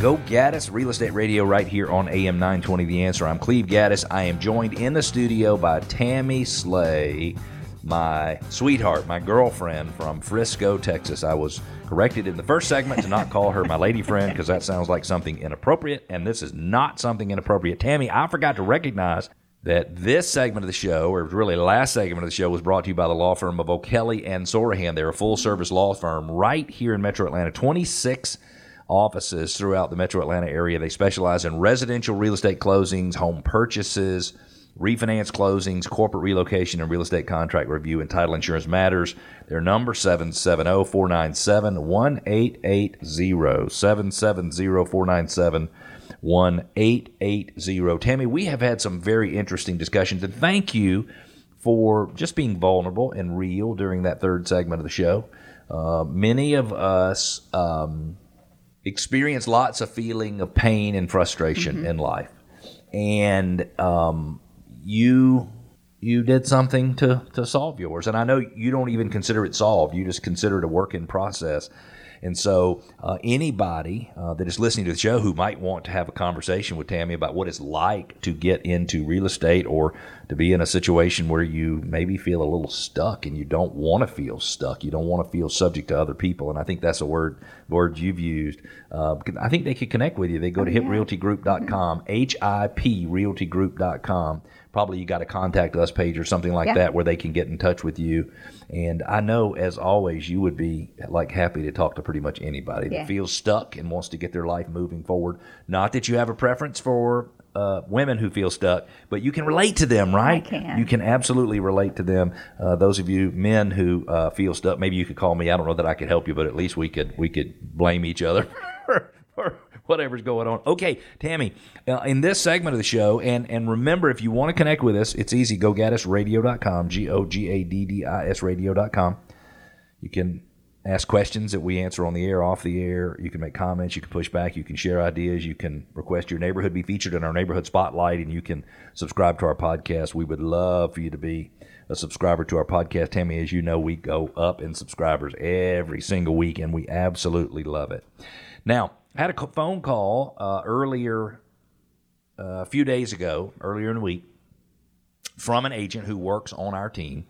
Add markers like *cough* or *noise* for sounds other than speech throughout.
Go Gaddis Real Estate Radio right here on AM 920 The Answer. I'm Cleve Gaddis. I am joined in the studio by Tammy Slay, my sweetheart, my girlfriend from Frisco, Texas. I was corrected in the first segment to not call her my lady friend because that sounds like something inappropriate, and this is not something inappropriate. Tammy, I forgot to recognize that this segment of the show, or really the last segment of the show, was brought to you by the law firm of O'Kelley and Sorohan. They're a full service law firm right here in Metro Atlanta. 26 offices throughout the Metro Atlanta area. They specialize in residential real estate closings, home purchases, refinance closings, corporate relocation, and real estate contract review and title insurance matters. Their number 770 497 1880. 770 497 1880. Tammy, we have had some very interesting discussions, and thank you for just being vulnerable and real during that third segment of the show. Uh, many of us um, experience lots of feeling of pain and frustration mm-hmm. in life, and um, you you did something to to solve yours. And I know you don't even consider it solved; you just consider it a work in process. And so, uh, anybody uh, that is listening to the show who might want to have a conversation with Tammy about what it's like to get into real estate or to be in a situation where you maybe feel a little stuck and you don't want to feel stuck, you don't want to feel subject to other people. And I think that's a word word you've used. Uh, I think they could connect with you. They go to oh, yeah. hiprealtygroup.com, H I P realtygroup.com probably you got a contact us page or something like yeah. that where they can get in touch with you. And I know, as always, you would be like happy to talk to pretty much anybody yeah. that feels stuck and wants to get their life moving forward. Not that you have a preference for uh, women who feel stuck, but you can relate to them, right? I can. You can absolutely relate to them. Uh, those of you men who uh, feel stuck, maybe you could call me. I don't know that I could help you, but at least we could we could blame each other *laughs* for, for whatever's going on. Okay, Tammy, uh, in this segment of the show, and and remember, if you want to connect with us, it's easy. Go gaddisradio.com, G O G A D D I S radio.com. You can ask questions that we answer on the air, off the air. You can make comments. You can push back. You can share ideas. You can request your neighborhood be featured in our neighborhood spotlight, and you can subscribe to our podcast. We would love for you to be a subscriber to our podcast. Tammy, as you know, we go up in subscribers every single week, and we absolutely love it. Now, I had a phone call uh, earlier, uh, a few days ago, earlier in the week, from an agent who works on our team.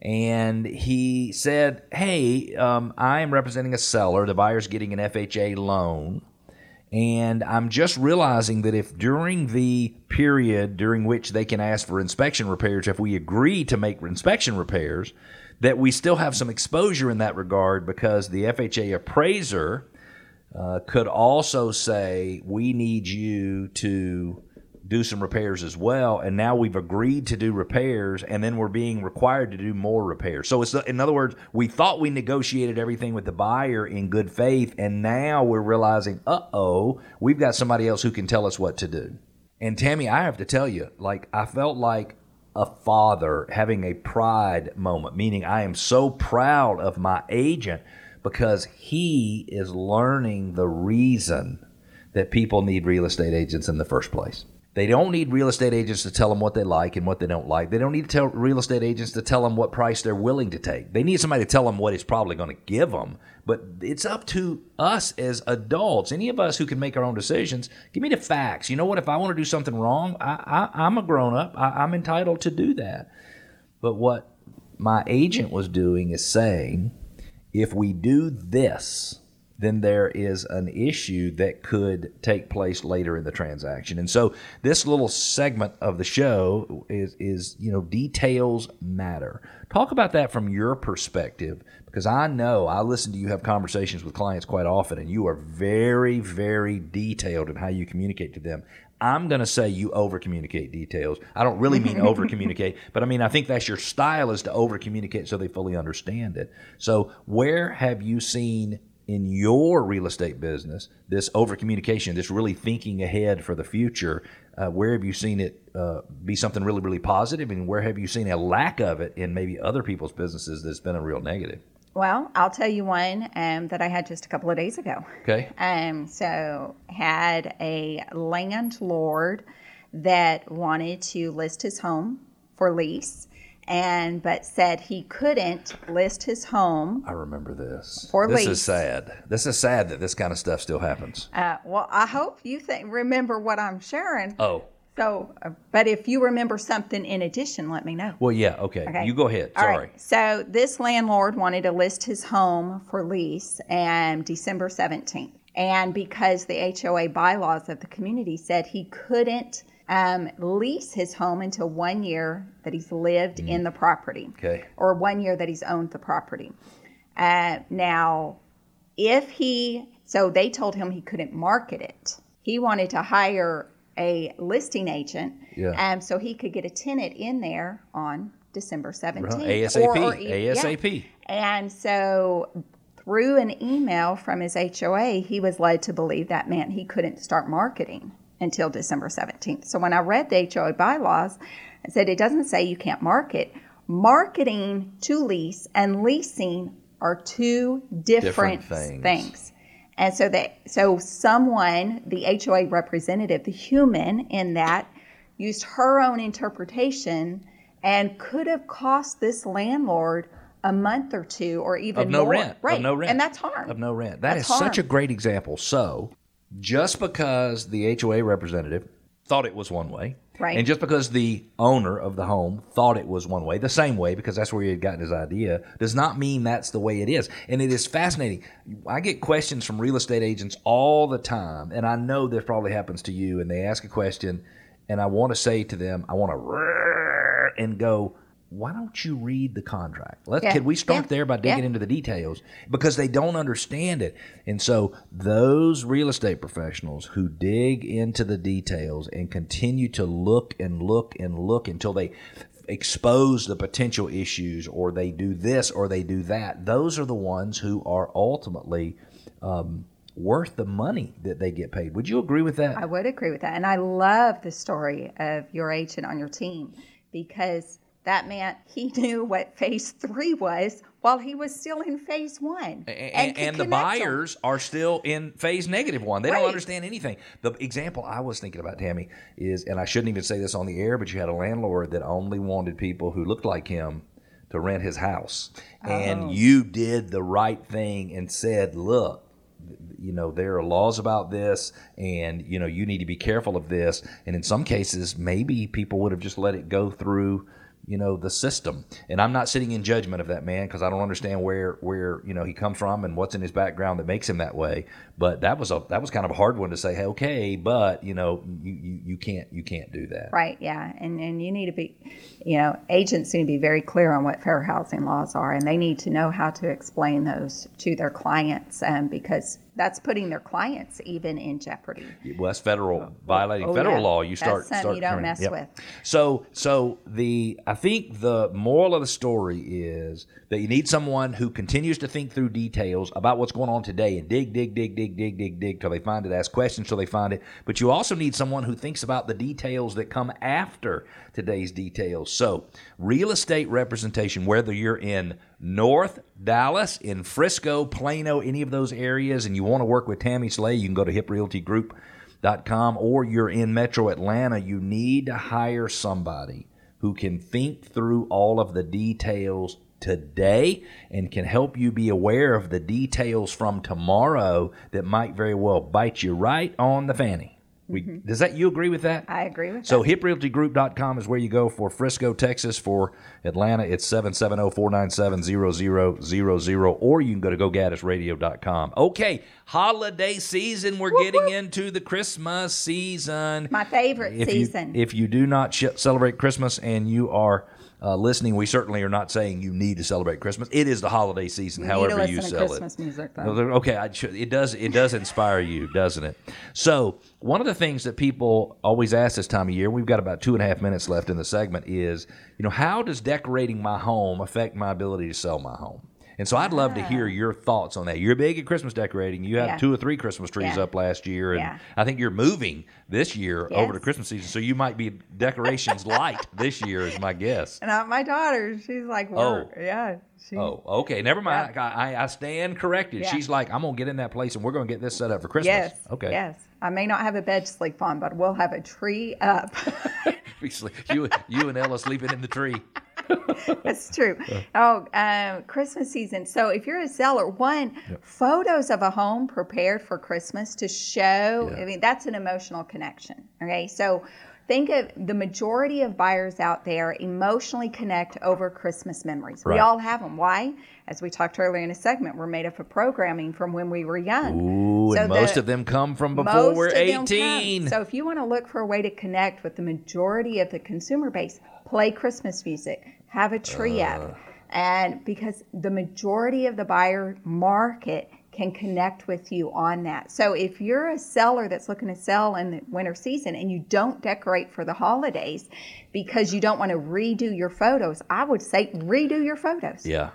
And he said, Hey, um, I am representing a seller. The buyer's getting an FHA loan. And I'm just realizing that if during the period during which they can ask for inspection repairs, if we agree to make inspection repairs, that we still have some exposure in that regard because the FHA appraiser uh, could also say we need you to do some repairs as well. And now we've agreed to do repairs and then we're being required to do more repairs. So it's in other words we thought we negotiated everything with the buyer in good faith and now we're realizing uh-oh we've got somebody else who can tell us what to do. And tammy i have to tell you like i felt like a father having a pride moment meaning i am so proud of my agent because he is learning the reason that people need real estate agents in the first place. They don't need real estate agents to tell them what they like and what they don't like. They don't need to tell real estate agents to tell them what price they're willing to take. They need somebody to tell them what he's probably going to give them. But it's up to us as adults, any of us who can make our own decisions. Give me the facts. You know what? If I want to do something wrong, I, am a grown up. I, I'm entitled to do that. But what my agent was doing is saying, if we do this, then there is an issue that could take place later in the transaction. And so this little segment of the show is is, you know, details matter. Talk about that from your perspective because I know I listen to you have conversations with clients quite often and you are very very detailed in how you communicate to them. I'm going to say you over communicate details. I don't really mean over communicate, *laughs* but I mean, I think that's your style is to over communicate so they fully understand it. So, where have you seen in your real estate business this over communication, this really thinking ahead for the future? Uh, where have you seen it uh, be something really, really positive, and where have you seen a lack of it in maybe other people's businesses that's been a real negative? Well, I'll tell you one um, that I had just a couple of days ago. Okay. Um, so had a landlord that wanted to list his home for lease, and but said he couldn't list his home. I remember this. For this is sad. This is sad that this kind of stuff still happens. Uh, well, I hope you think remember what I'm sharing. Oh, So, uh, but if you remember something in addition, let me know. well, yeah. Okay, Okay. you go ahead. Sorry. right. So this landlord wanted to list his home for lease and December 17th. And because the HOA bylaws of the community said he couldn't um, lease his home until one year that he's lived in the property Okay. or one year that he's owned the property. Uh, now, if he, so they told him he couldn't market it. He wanted to hire a listing agent, Yeah. um, so he could get a tenant in there on December seventeenth, ASAP. ASAP. And so, through an email from his HOA, he was led to believe that meant he couldn't start marketing until December 17th. So, when I read the HOA bylaws, I said it doesn't say you can't market. Marketing to lease and leasing are two different, Different things. things. And so that so someone, the HOA representative, the human in that, used her own interpretation and could have cost this landlord a month or two or even of no more. rent. Right. Of no rent. And that's harm. Of no rent. That is That's such a great example. So, just because the HOA representative thought it was one way, Right. and just because the owner of the home thought it was one way, the same way, because that's where he had gotten his idea, does not mean that's the way it is. And it is fascinating. I get questions from real estate agents all the time, and I know this probably happens to you, and they ask a question, and I want to say to them, I want to and go, why don't you read the contract? Let's Yeah. can we start Yeah. there by digging Yeah. into the details because they don't understand it. And so those real estate professionals who dig into the details and continue to look and look and look until they expose the potential issues or they do this or they do that, those are the ones who are ultimately um, worth the money that they get paid. Would you agree with that? I would agree with that. And I love the story of your agent on your team because that meant he knew what phase three was while he was still in phase one. and, and, could the connect them. buyers are still in phase negative one. They Right. don't understand anything. The example I was thinking about, Tammy, is, and I shouldn't even say this on the air, but you had a landlord that only wanted people who looked like him to rent his house, and Oh. you did the right thing and said, "Look." You know, there are laws about this, and you know, you need to be careful of this. And in some cases, maybe people would have just let it go through you know the system. And i'm not sitting in judgment of that man because i don't understand where where you know he comes from and what's in his background that makes him that way. But that was a that was kind of a hard one to say hey, okay but you know you, you you can't you can't do that. Right, yeah. And and you need to be you know, agents need to be very clear on what fair housing laws are and they need to know how to explain those to their clients um, because that's putting their clients even in jeopardy. well that's federal oh, oh, violating oh, federal yeah. law you That's start something start you don't mess yep. with. so so the i think the moral of the story is that you need someone who continues to think through details about what's going on today and dig dig dig dig dig dig dig till they find it ask questions till they find it but you also need someone who thinks about the details that come after today's details so real estate representation whether you're in north dallas in frisco plano any of those areas and you want to work with tammy slay you can go to hip realty com or you're in metro atlanta you need to hire somebody who can think through all of the details today and can help you be aware of the details from tomorrow that might very well bite you right on the fanny we, mm-hmm. does that you agree with that I agree with so that. hiprealtygroup.com is where you go for Frisco, Texas. For Atlanta, it's 770-497-0000. Or you can go to gogaddisradio.com. Okay, holiday season. We're getting into the Christmas season. My favorite If season. You, if you do not sh- celebrate Christmas and you are uh, listening, we certainly are not saying you need to celebrate Christmas. It is the holiday season, you however you sell Christmas it. music though. Okay, I should, it does. It does inspire you, doesn't it? So one of the things that people always ask this time of year, we've got about two and a half minutes left in the segment, is you know how does decorating my home affect my ability to sell my home? And so I'd love to hear your thoughts on that. You're big at Christmas decorating. You have Yeah. two or three Christmas trees Yeah. up last year, and Yeah. I think you're moving this year over to Christmas season. So you might be decorations *laughs* light this year, is my guess. And uh, my daughter, she's like, Oh. "We're yeah, she, Oh, okay. Never mind. I, I stand corrected. She's like, I'm gonna get in that place and we're gonna get this set up for Christmas. yes, Okay. yes. I may not have a bed to sleep on, but we'll have a tree up. *laughs* you, you and Ella sleeping in the tree. *laughs* That's true. Oh, um, Christmas season. So if you're a seller, one photos of a home prepared for Christmas to show. Yeah. I mean, that's an emotional connection. Okay, so think of the majority of buyers out there emotionally connect over Christmas memories. Right. We all have them. Why? As we talked earlier in a segment, we're made up of programming from when we were young. Ooh, So and most the- of them come from before we're of them come. 18. So if you want to look for a way to connect with the majority of the consumer base, play Christmas music, have a tree Uh. up, and because the majority of the buyer market can connect with you on that. So if you're a seller that's looking to sell in the winter season and you don't decorate for the holidays because you don't want to redo your photos, I would say redo your photos. Yeah.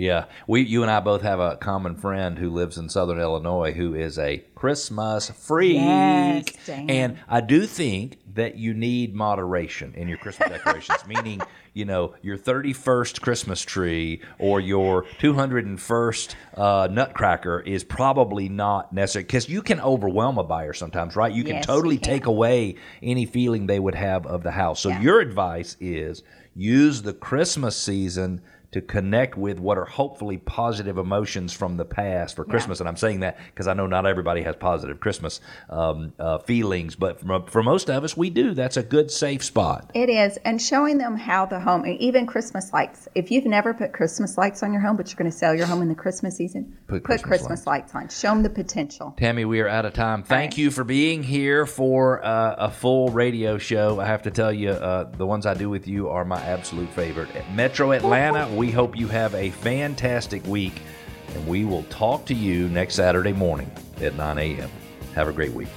Yeah. We you and I both have a common friend who lives in southern Illinois who is a Christmas freak. Yes, and I do think that you need moderation in your Christmas *laughs* decorations, meaning, you know, your 31st Christmas tree or your 201st uh, nutcracker is probably not necessary because you can overwhelm a buyer sometimes, right? You can Yes, totally you can. take away any feeling they would have of the house. So Yeah. your advice is use the Christmas season to connect with what are hopefully positive emotions from the past for Christmas. And I'm saying that because I know not everybody has positive Christmas um, uh, feelings, but for, for most of us, we do. That's a good, safe spot. It is, and showing them how the home, even Christmas lights. If you've never put Christmas lights on your home, but you're going to sell your home in the Christmas season, Put put, Christmas Christmas, lights. on. Show them the potential. Tammy, we are out of time. Thank right. you for being here for uh, a full radio show. I have to tell you, uh, the ones I do with you are my absolute favorite. At Metro Atlanta, we hope you have a fantastic week, and we will talk to you next Saturday morning at 9 a.m. Have a great week.